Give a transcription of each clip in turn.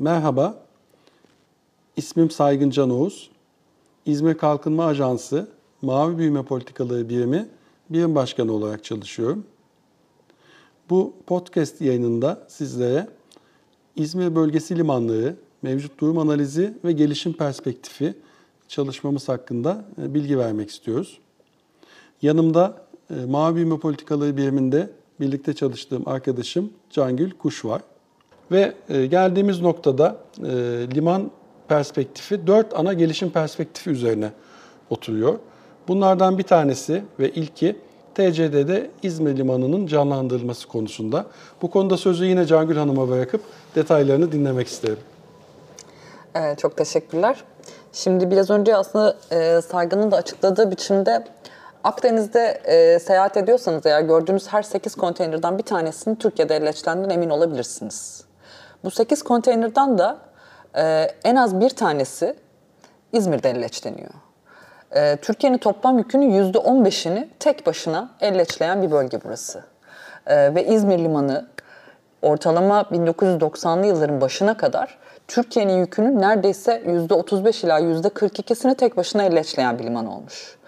Merhaba, ismim Saygın Can Oğuz. İzmir Kalkınma Ajansı Mavi Büyüme Politikaları Birimi Birim Başkanı olarak çalışıyorum. Bu podcast yayınında sizlere İzmir bölgesi limanları, mevcut durum analizi ve gelişim perspektifi çalışmamız hakkında e, bilgi vermek istiyoruz. Yanımda e, Mavi Büyüme Politikaları biriminde birlikte çalıştığım arkadaşım Cangül Kuş var. Ve e, geldiğimiz noktada liman perspektifi dört ana gelişim perspektifi üzerine oturuyor. Bunlardan bir tanesi ve ilki TCD'de İzmir Limanı'nın canlandırılması konusunda. Bu konuda sözü yine Cangül Hanım'a bırakıp detaylarını dinlemek isterim. Evet, çok teşekkürler. Şimdi biraz önce aslında e, Saygın'ın da açıkladığı biçimde Akdeniz'de e, seyahat ediyorsanız eğer gördüğünüz her 8 konteynerden bir tanesinin Türkiye'de elleçlendiğine emin olabilirsiniz. Bu 8 konteynerden de e, en az bir tanesi İzmir'de elleçleniyor. E, Türkiye'nin toplam yükünün %15'ini tek başına elleçleyen bir bölge burası. E, ve İzmir Limanı ortalama 1990'lı yılların başına kadar Türkiye'nin yükünün neredeyse %35 ila %42'sini tek başına elleçleyen bir liman olmuş.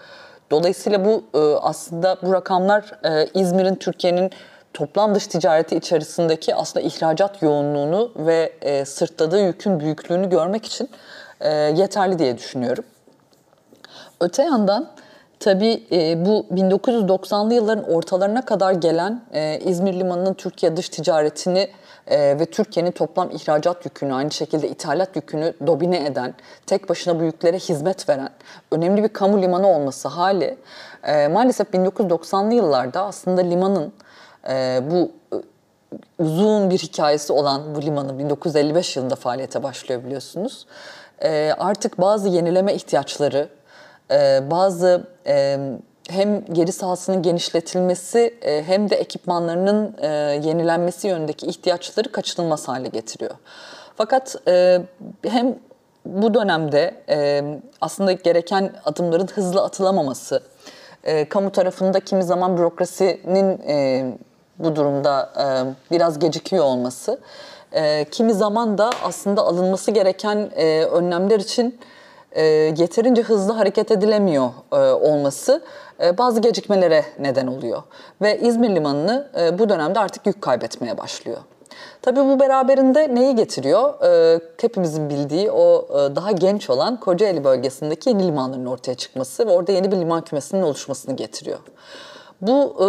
Dolayısıyla bu e, aslında bu rakamlar e, İzmir'in Türkiye'nin toplam dış ticareti içerisindeki aslında ihracat yoğunluğunu ve e, sırtladığı yükün büyüklüğünü görmek için yeterli diye düşünüyorum. Öte yandan tabii bu 1990'lı yılların ortalarına kadar gelen İzmir Limanı'nın Türkiye dış ticaretini e, ve Türkiye'nin toplam ihracat yükünü aynı şekilde ithalat yükünü domine eden, tek başına bu yüklere hizmet veren önemli bir kamu limanı olması hali e, maalesef 1990'lı yıllarda aslında limanın e, bu e, uzun bir hikayesi olan bu limanın 1955 yılında faaliyete başlıyor biliyorsunuz. E, artık bazı yenileme ihtiyaçları, e, bazı e, hem geri sahasının genişletilmesi e, hem de ekipmanlarının e, yenilenmesi yönündeki ihtiyaçları kaçınılmaz hale getiriyor. Fakat e, hem bu dönemde aslında gereken adımların hızlı atılamaması, kamu tarafında kimi zaman bürokrasinin bu durumda biraz gecikiyor olması, kimi zaman da aslında alınması gereken önlemler için yeterince hızlı hareket edilemiyor olması e, bazı gecikmelere neden oluyor. Ve İzmir Limanı'nı e, bu dönemde artık yük kaybetmeye başlıyor. Tabii bu beraberinde neyi getiriyor? E, hepimizin bildiği o daha genç olan Kocaeli bölgesindeki yeni limanların ortaya çıkması ve orada yeni bir liman kümesinin oluşmasını getiriyor. Bu e,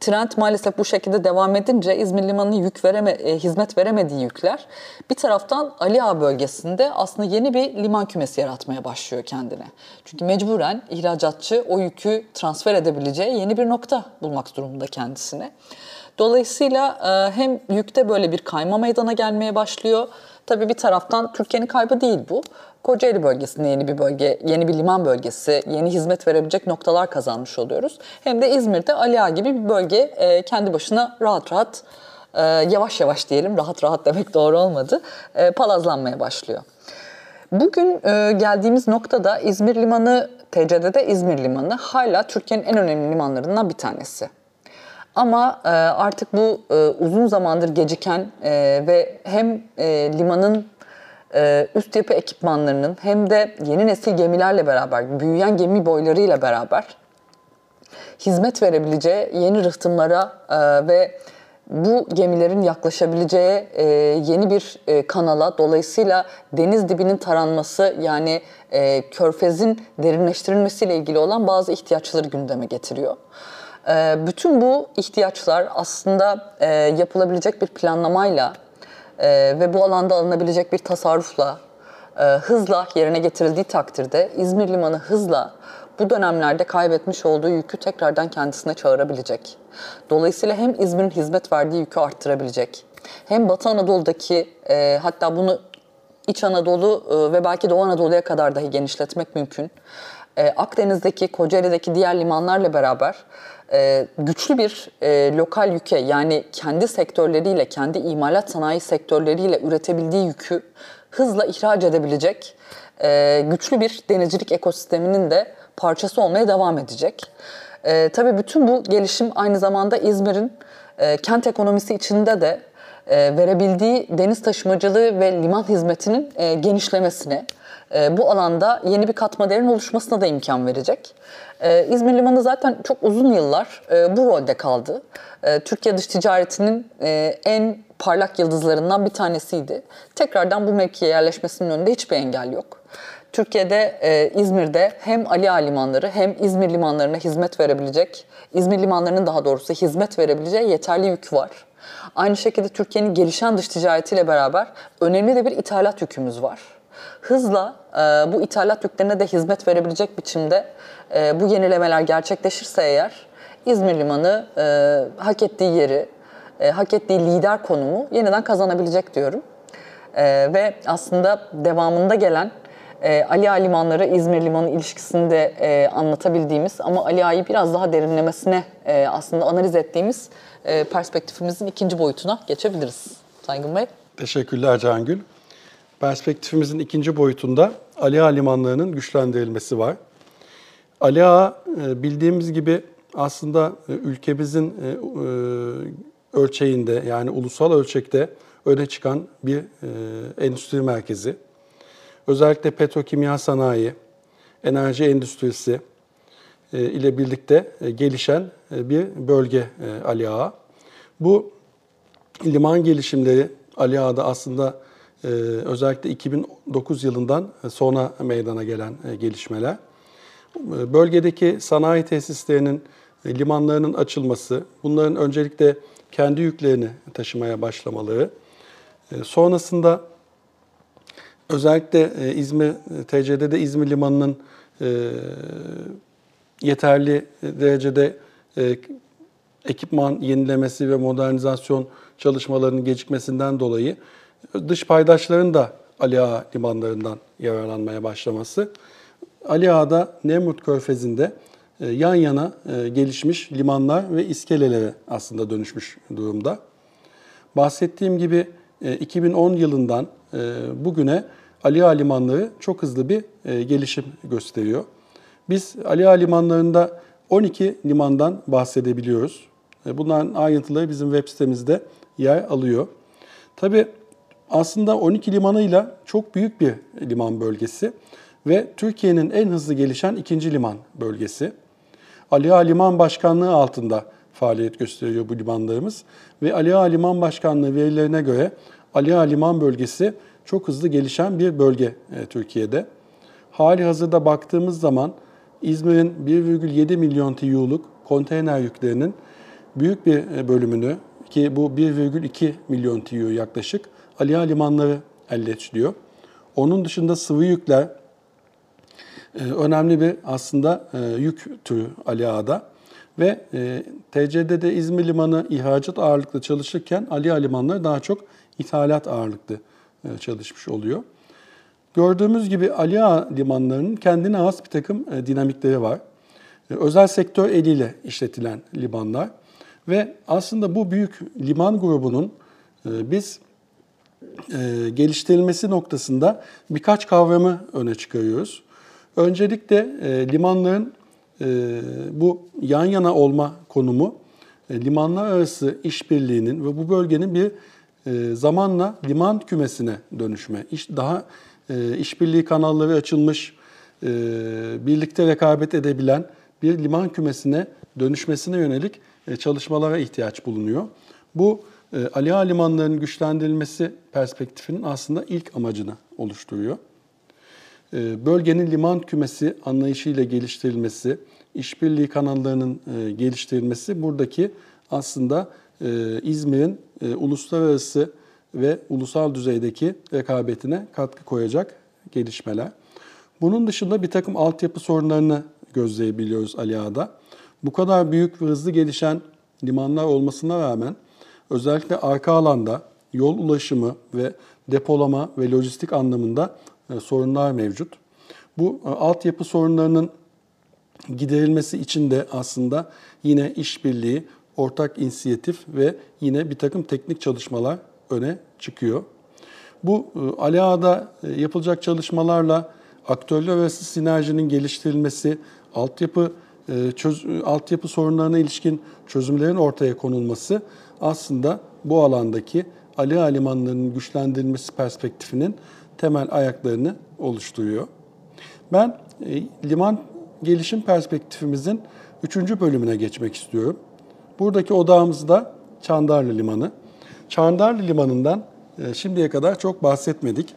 trend maalesef bu şekilde devam edince İzmir Limanı'nın yük vereme, e, hizmet veremediği yükler bir taraftan Ali Ağa bölgesinde aslında yeni bir liman kümesi yaratmaya başlıyor kendine. Çünkü mecburen ihracatçı o yükü transfer edebileceği yeni bir nokta bulmak durumunda kendisine. Dolayısıyla e, hem yükte böyle bir kayma meydana gelmeye başlıyor. Tabii bir taraftan Türkiye'nin kaybı değil bu. Kocaeli bölgesinde yeni bir bölge, yeni bir liman bölgesi, yeni hizmet verebilecek noktalar kazanmış oluyoruz. Hem de İzmir'de Aliağa gibi bir bölge e, kendi başına rahat rahat, e, yavaş yavaş diyelim, rahat rahat demek doğru olmadı, e, palazlanmaya başlıyor. Bugün e, geldiğimiz noktada İzmir Limanı, TCD'de İzmir Limanı hala Türkiye'nin en önemli limanlarından bir tanesi. Ama e, artık bu e, uzun zamandır geciken e, ve hem e, limanın üst yapı ekipmanlarının hem de yeni nesil gemilerle beraber, büyüyen gemi boylarıyla beraber hizmet verebileceği yeni rıhtımlara e, ve bu gemilerin yaklaşabileceği e, yeni bir e, kanala dolayısıyla deniz dibinin taranması yani e, körfezin derinleştirilmesiyle ilgili olan bazı ihtiyaçları gündeme getiriyor. E, bütün bu ihtiyaçlar aslında e, yapılabilecek bir planlamayla e, ve bu alanda alınabilecek bir tasarrufla, e, hızla yerine getirildiği takdirde İzmir Limanı hızla bu dönemlerde kaybetmiş olduğu yükü tekrardan kendisine çağırabilecek. Dolayısıyla hem İzmir'in hizmet verdiği yükü arttırabilecek, hem Batı Anadolu'daki e, hatta bunu İç Anadolu e, ve belki Doğu Anadolu'ya kadar dahi genişletmek mümkün. E, Akdeniz'deki, Kocaeli'deki diğer limanlarla beraber e, güçlü bir e, lokal yüke yani kendi sektörleriyle, kendi imalat sanayi sektörleriyle üretebildiği yükü hızla ihraç edebilecek e, güçlü bir denizcilik ekosisteminin de parçası olmaya devam edecek. E, tabii bütün bu gelişim aynı zamanda İzmir'in e, kent ekonomisi içinde de verebildiği deniz taşımacılığı ve liman hizmetinin e, genişlemesine, e, bu alanda yeni bir katma değerin oluşmasına da imkan verecek. E, İzmir Limanı zaten çok uzun yıllar e, bu rolde kaldı. E, Türkiye dış ticaretinin e, en parlak yıldızlarından bir tanesiydi. Tekrardan bu mevkiye yerleşmesinin önünde hiçbir engel yok. Türkiye'de, e, İzmir'de hem Ali Ağa limanları hem İzmir limanlarına hizmet verebilecek, İzmir limanlarının daha doğrusu hizmet verebileceği yeterli yük var. Aynı şekilde Türkiye'nin gelişen dış ticaretiyle beraber önemli de bir ithalat yükümüz var. Hızla e, bu ithalat yüklerine de hizmet verebilecek biçimde e, bu yenilemeler gerçekleşirse eğer İzmir Limanı e, hak ettiği yeri, e, hak ettiği lider konumu yeniden kazanabilecek diyorum. E, ve aslında devamında gelen e, Ali Ağa limanları İzmir limanı ilişkisini de e, anlatabildiğimiz ama Ali Ağa'yı biraz daha derinlemesine e, aslında analiz ettiğimiz e, perspektifimizin ikinci boyutuna geçebiliriz. Saygın Bey. Teşekkürler Cangül. Perspektifimizin ikinci boyutunda Ali Ağa limanlarının güçlendirilmesi var. Ali Ağa e, bildiğimiz gibi aslında e, ülkemizin e, ölçeğinde yani ulusal ölçekte öne çıkan bir endüstri merkezi. Özellikle petrokimya sanayi, enerji endüstrisi ile birlikte gelişen bir bölge Ali Ağa. Bu liman gelişimleri Ali Ağa'da aslında özellikle 2009 yılından sonra meydana gelen gelişmeler. Bölgedeki sanayi tesislerinin, limanlarının açılması, bunların öncelikle kendi yüklerini taşımaya başlamaları, sonrasında özellikle İzmir, TCD'de İzmir Limanı'nın yeterli derecede ekipman yenilemesi ve modernizasyon çalışmalarının gecikmesinden dolayı dış paydaşların da Ali Ağa limanlarından yararlanmaya başlaması, Ali Ağa'da Nemrut Körfezi'nde yan yana gelişmiş limanlar ve iskelelere aslında dönüşmüş durumda. Bahsettiğim gibi 2010 yılından bugüne Ali Ağa limanları çok hızlı bir gelişim gösteriyor. Biz Ali Ağa limanlarında 12 limandan bahsedebiliyoruz. Bunların ayrıntıları bizim web sitemizde yer alıyor. Tabii aslında 12 limanıyla çok büyük bir liman bölgesi ve Türkiye'nin en hızlı gelişen ikinci liman bölgesi. Ali Ağa Liman Başkanlığı altında faaliyet gösteriyor bu limanlarımız ve Ali Ağa Liman Başkanlığı verilerine göre Ali Ağa Liman bölgesi çok hızlı gelişen bir bölge e, Türkiye'de. Hali hazırda baktığımız zaman İzmir'in 1,7 milyon TEU'luk konteyner yüklerinin büyük bir e, bölümünü ki bu 1,2 milyon TEU yaklaşık Aliya limanları elleçliyor. Onun dışında sıvı yükler e, önemli bir aslında yük türü Ali Ağa'da. Ve e, TCD'de İzmir Limanı ihracat ağırlıklı çalışırken Ali Ağa limanları daha çok ithalat ağırlıklı çalışmış oluyor. Gördüğümüz gibi Ali Ağa limanlarının kendine has bir takım dinamikleri var. Özel sektör eliyle işletilen limanlar ve aslında bu büyük liman grubunun biz e, geliştirilmesi noktasında birkaç kavramı öne çıkarıyoruz. Öncelikle e, limanların e, bu yan yana olma konumu, e, limanlar arası işbirliğinin ve bu bölgenin bir e, zamanla liman kümesine dönüşme, daha e, işbirliği kanalları açılmış, birlikte rekabet edebilen bir liman kümesine dönüşmesine yönelik çalışmalara ihtiyaç bulunuyor. Bu Ali limanlarının güçlendirilmesi perspektifinin aslında ilk amacını oluşturuyor. E, bölgenin liman kümesi anlayışıyla geliştirilmesi, işbirliği kanallarının e, geliştirilmesi buradaki aslında İzmir'in uluslararası ve ulusal düzeydeki rekabetine katkı koyacak gelişmeler. Bunun dışında bir takım altyapı sorunlarını gözleyebiliyoruz Ali Ağa'da. Bu kadar büyük ve hızlı gelişen limanlar olmasına rağmen özellikle arka alanda yol ulaşımı ve depolama ve lojistik anlamında e, sorunlar mevcut. Bu e, altyapı sorunlarının giderilmesi için de aslında yine işbirliği, ortak inisiyatif ve yine bir takım teknik çalışmalar öne çıkıyor. Bu e, Ali Ağa'da yapılacak çalışmalarla aktörler arası sinerjinin geliştirilmesi, altyapı çöz, altyapı sorunlarına ilişkin çözümlerin ortaya konulması aslında bu alandaki Ali limanlarının güçlendirilmesi perspektifinin temel ayaklarını oluşturuyor. Ben e, liman gelişim perspektifimizin üçüncü bölümüne geçmek istiyorum. Buradaki odağımız da Çandarlı Limanı. Çandarlı Limanı'ndan e, şimdiye kadar çok bahsetmedik.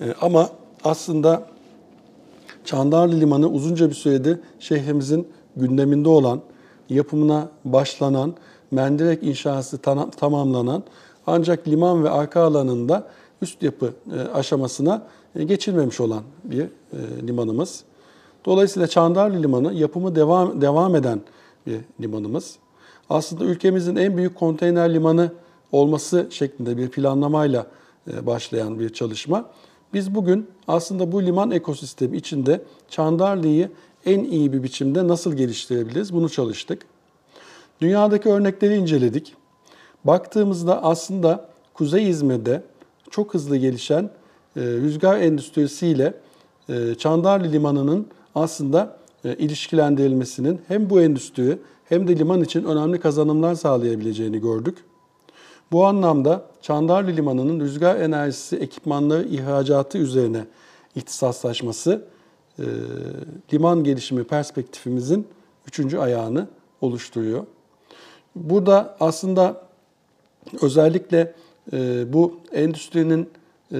E, ama aslında Çandarlı Limanı uzunca bir süredir şehrimizin gündeminde olan, yapımına başlanan, mendirek inşası tamamlanan ancak liman ve arka alanında üst yapı e, aşamasına e, geçilmemiş olan bir e, limanımız. Dolayısıyla Çandarlı Limanı yapımı devam devam eden bir limanımız. Aslında ülkemizin en büyük konteyner limanı olması şeklinde bir planlamayla başlayan bir çalışma. Biz bugün aslında bu liman ekosistemi içinde Çandarlı'yı en iyi bir biçimde nasıl geliştirebiliriz bunu çalıştık. Dünyadaki örnekleri inceledik. Baktığımızda aslında Kuzey İzmir'de çok hızlı gelişen e, rüzgar endüstrisiyle e, Çandarlı Limanı'nın aslında e, ilişkilendirilmesinin hem bu endüstri hem de liman için önemli kazanımlar sağlayabileceğini gördük. Bu anlamda Çandarlı Limanı'nın rüzgar enerjisi ekipmanları ihracatı üzerine ihtisaslaşması e, liman gelişimi perspektifimizin üçüncü ayağını oluşturuyor. Burada aslında özellikle bu endüstrinin e,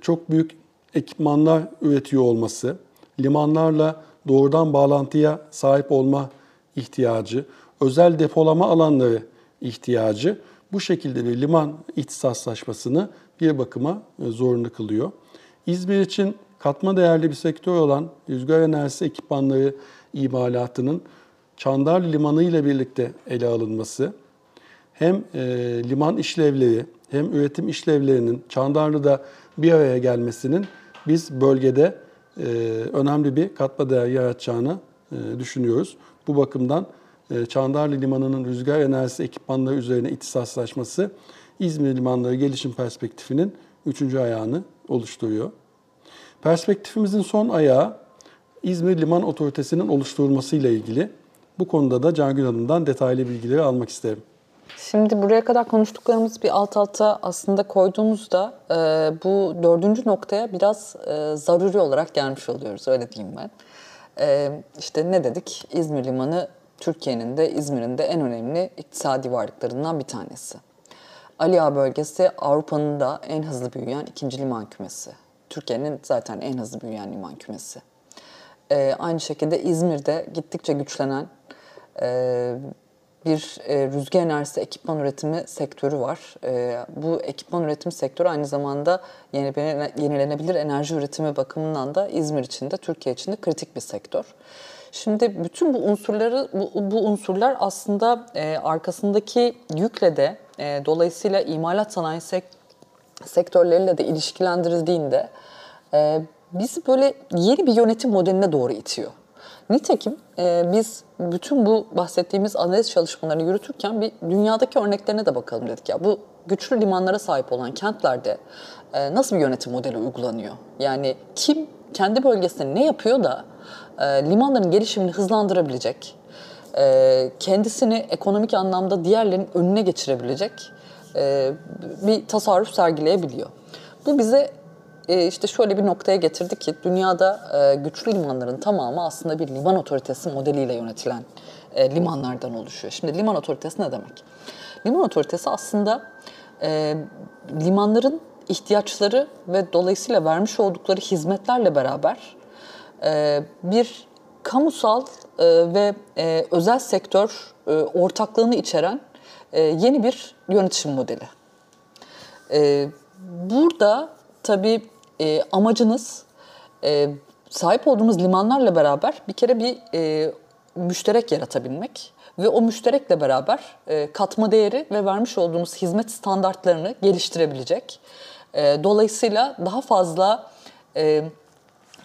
çok büyük ekipmanlar üretiyor olması, limanlarla doğrudan bağlantıya sahip olma ihtiyacı, özel depolama alanları ihtiyacı bu şekilde bir liman ihtisaslaşmasını bir bakıma e, zorunlu kılıyor. İzmir için katma değerli bir sektör olan rüzgar enerjisi ekipmanları imalatının Çandarlı Limanı ile birlikte ele alınması hem e, liman işlevleri hem üretim işlevlerinin Çandarlı'da bir araya gelmesinin biz bölgede e, önemli bir katma değer yaratacağını e, düşünüyoruz. Bu bakımdan e, Çandarlı Limanı'nın rüzgar enerjisi ekipmanları üzerine ihtisaslaşması İzmir limanları gelişim perspektifinin üçüncü ayağını oluşturuyor. Perspektifimizin son ayağı İzmir Liman Otoritesi'nin oluşturulmasıyla ilgili. Bu konuda da Cangül Hanım'dan detaylı bilgileri almak isterim. Şimdi buraya kadar konuştuklarımız bir alt alta aslında koyduğumuzda e, bu dördüncü noktaya biraz e, zaruri olarak gelmiş oluyoruz öyle diyeyim ben. E, işte ne dedik? İzmir Limanı Türkiye'nin de İzmir'in de en önemli iktisadi varlıklarından bir tanesi. Ali Ağa bölgesi Avrupa'nın da en hızlı büyüyen ikinci liman kümesi. Türkiye'nin zaten en hızlı büyüyen liman kümesi. E, aynı şekilde İzmir'de gittikçe güçlenen e, bir e, rüzgar enerjisi ekipman üretimi sektörü var. E, bu ekipman üretimi sektörü aynı zamanda yenilenebilir enerji üretimi bakımından da İzmir için de Türkiye için de kritik bir sektör. Şimdi bütün bu unsurları bu, bu unsurlar aslında e, arkasındaki yükle de e, dolayısıyla imalat sanayi sek sektörleriyle de ilişkilendirildiğinde e, bizi böyle yeni bir yönetim modeline doğru itiyor. Nitekim e, biz bütün bu bahsettiğimiz analiz çalışmalarını yürütürken bir dünyadaki örneklerine de bakalım dedik. Ya bu güçlü limanlara sahip olan kentlerde e, nasıl bir yönetim modeli uygulanıyor? Yani kim kendi bölgesinde ne yapıyor da e, limanların gelişimini hızlandırabilecek, e, kendisini ekonomik anlamda diğerlerinin önüne geçirebilecek e, bir tasarruf sergileyebiliyor. Bu bize e, işte şöyle bir noktaya getirdi ki dünyada e, güçlü limanların tamamı aslında bir liman otoritesi modeliyle yönetilen e, limanlardan oluşuyor. Şimdi liman otoritesi ne demek? Liman otoritesi aslında limanların ihtiyaçları ve dolayısıyla vermiş oldukları hizmetlerle beraber bir kamusal ve özel sektör ortaklığını içeren yeni bir yönetim modeli. Burada tabii e, amacınız e, sahip olduğunuz limanlarla beraber bir kere bir e, müşterek yaratabilmek ve o müşterekle beraber e, katma değeri ve vermiş olduğunuz hizmet standartlarını geliştirebilecek. E, dolayısıyla daha fazla e,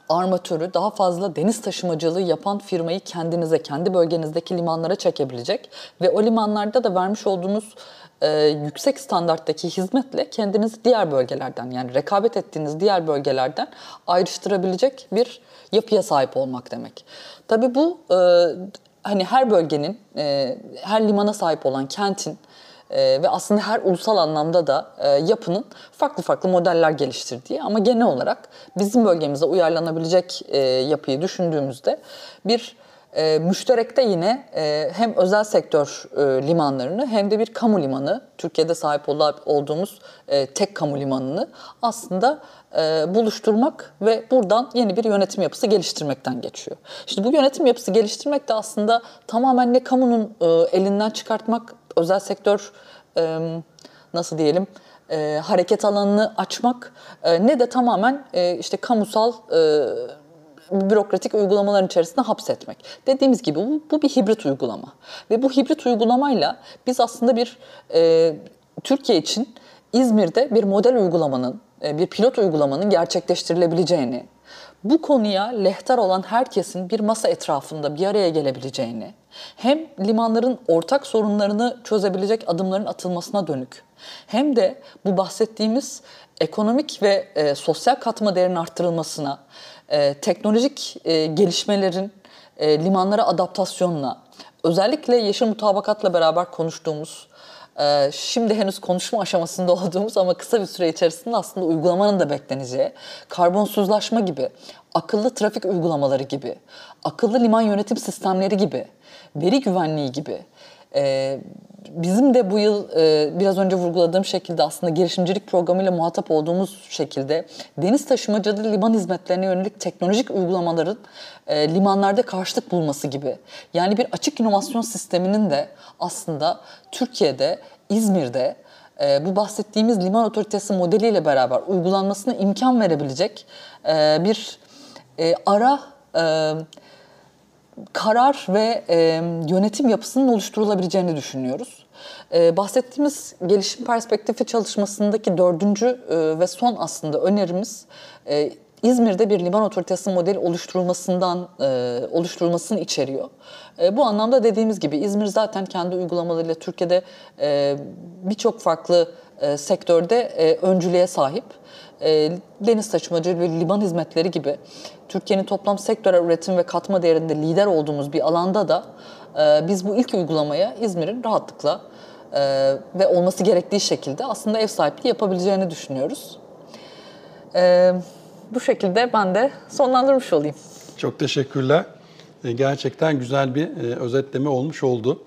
armatörü, daha fazla deniz taşımacılığı yapan firmayı kendinize, kendi bölgenizdeki limanlara çekebilecek ve o limanlarda da vermiş olduğunuz e, yüksek standarttaki hizmetle kendinizi diğer bölgelerden yani rekabet ettiğiniz diğer bölgelerden ayrıştırabilecek bir yapıya sahip olmak demek. Tabii bu e, hani her bölgenin, e, her limana sahip olan kentin e, ve aslında her ulusal anlamda da e, yapının farklı farklı modeller geliştirdiği ama genel olarak bizim bölgemize uyarlanabilecek e, yapıyı düşündüğümüzde bir e, müşterekte yine e, hem özel sektör e, limanlarını hem de bir kamu limanı, Türkiye'de sahip ol- olduğumuz e, tek kamu limanını aslında e, buluşturmak ve buradan yeni bir yönetim yapısı geliştirmekten geçiyor. İşte bu yönetim yapısı geliştirmek de aslında tamamen ne kamunun e, elinden çıkartmak, özel sektör e, nasıl diyelim e, hareket alanını açmak e, ne de tamamen e, işte kamusal e, bürokratik uygulamaların içerisinde hapsetmek. Dediğimiz gibi bu, bu bir hibrit uygulama. Ve bu hibrit uygulamayla biz aslında bir e, Türkiye için İzmir'de bir model uygulamanın, e, bir pilot uygulamanın gerçekleştirilebileceğini, bu konuya lehtar olan herkesin bir masa etrafında bir araya gelebileceğini, hem limanların ortak sorunlarını çözebilecek adımların atılmasına dönük, hem de bu bahsettiğimiz ekonomik ve e, sosyal katma değerinin arttırılmasına, e, teknolojik e, gelişmelerin e, limanlara adaptasyonla, özellikle yeşil mutabakatla beraber konuştuğumuz, e, şimdi henüz konuşma aşamasında olduğumuz ama kısa bir süre içerisinde aslında uygulamanın da bekleneceği, karbonsuzlaşma gibi, akıllı trafik uygulamaları gibi, akıllı liman yönetim sistemleri gibi, veri güvenliği gibi, e, bizim de bu yıl e, biraz önce vurguladığım şekilde aslında girişimcilik programıyla muhatap olduğumuz şekilde deniz taşımacılığı liman hizmetlerine yönelik teknolojik uygulamaların e, limanlarda karşılık bulması gibi. Yani bir açık inovasyon sisteminin de aslında Türkiye'de, İzmir'de e, bu bahsettiğimiz liman otoritesi modeliyle beraber uygulanmasına imkan verebilecek e, bir e, ara e, karar ve e, yönetim yapısının oluşturulabileceğini düşünüyoruz. E, bahsettiğimiz gelişim perspektifi çalışmasındaki dördüncü e, ve son aslında önerimiz e, İzmir'de bir liman otoritesi modeli oluşturulmasından e, oluşturulmasını içeriyor. E, bu anlamda dediğimiz gibi İzmir zaten kendi uygulamalarıyla Türkiye'de e, birçok farklı e, sektörde e, öncülüğe sahip. E, deniz taşımacılığı ve liman hizmetleri gibi Türkiye'nin toplam sektörel üretim ve katma değerinde lider olduğumuz bir alanda da e, biz bu ilk uygulamaya İzmir'in rahatlıkla e, ve olması gerektiği şekilde aslında ev sahipliği yapabileceğini düşünüyoruz. E, bu şekilde ben de sonlandırmış olayım. Çok teşekkürler. E, Gerçekten güzel bir e, özetleme olmuş oldu.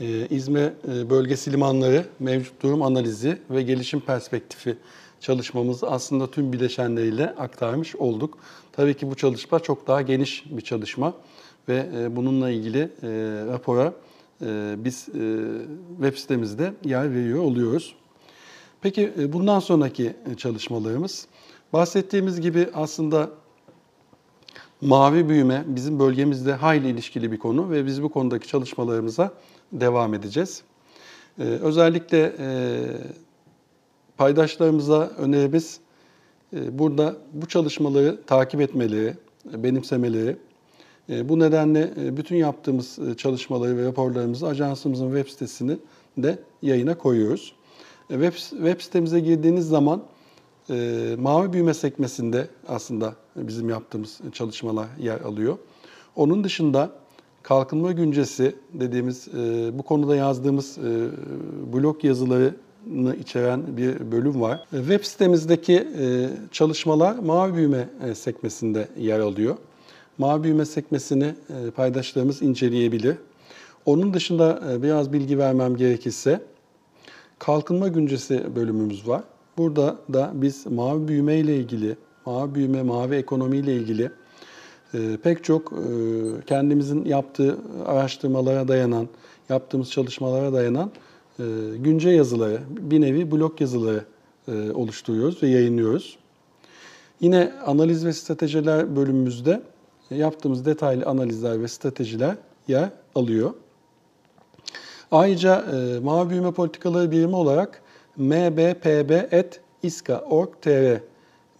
E, İzmir bölgesi limanları mevcut durum analizi ve gelişim perspektifi çalışmamızı aslında tüm bileşenleriyle aktarmış olduk. Tabii ki bu çalışma çok daha geniş bir çalışma ve e, bununla ilgili e, rapora e, biz web sitemizde yer veriyor oluyoruz. Peki bundan sonraki çalışmalarımız bahsettiğimiz gibi aslında mavi büyüme bizim bölgemizde hayli ilişkili bir konu ve biz bu konudaki çalışmalarımıza devam edeceğiz. Özellikle paydaşlarımıza önerimiz burada bu çalışmaları takip etmeleri, benimsemeleri. E, bu nedenle e, bütün yaptığımız e, çalışmaları ve raporlarımızı ajansımızın web sitesini de yayına koyuyoruz. E, Web, web sitemize girdiğiniz zaman e, mavi büyüme sekmesinde aslında bizim yaptığımız çalışmalar yer alıyor. Onun dışında kalkınma güncesi dediğimiz e, bu konuda yazdığımız e, blog yazılarını içeren bir bölüm var. Web sitemizdeki e, çalışmalar mavi büyüme e, sekmesinde yer alıyor. Mavi büyüme sekmesini e, paydaşlarımız inceleyebilir. Onun dışında biraz bilgi vermem gerekirse kalkınma güncesi bölümümüz var. Burada da biz mavi büyüme ile ilgili, mavi büyüme, mavi ekonomi ile ilgili pek çok kendimizin yaptığı araştırmalara dayanan, yaptığımız çalışmalara dayanan günce yazıları, bir nevi blog yazıları e, oluşturuyoruz ve yayınlıyoruz. Yine analiz ve stratejiler bölümümüzde yaptığımız detaylı analizler ve stratejiler yer alıyor. Ayrıca e, Mavi Büyüme Politikaları Birimi olarak mbpb.iska.org.tr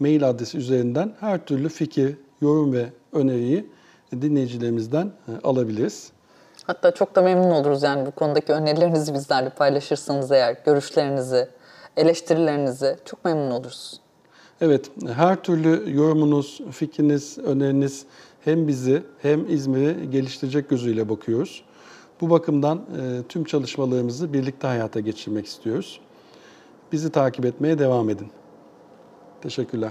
mail adresi üzerinden her türlü fikir, yorum ve öneriyi dinleyicilerimizden e, alabiliriz. Hatta çok da memnun oluruz yani bu konudaki önerilerinizi bizlerle paylaşırsanız eğer, görüşlerinizi, eleştirilerinizi çok memnun oluruz. Evet, her türlü yorumunuz, fikriniz, öneriniz hem bizi hem İzmir'i geliştirecek gözüyle bakıyoruz. Bu bakımdan e, tüm çalışmalarımızı birlikte hayata geçirmek istiyoruz. Bizi takip etmeye devam edin. Teşekkürler.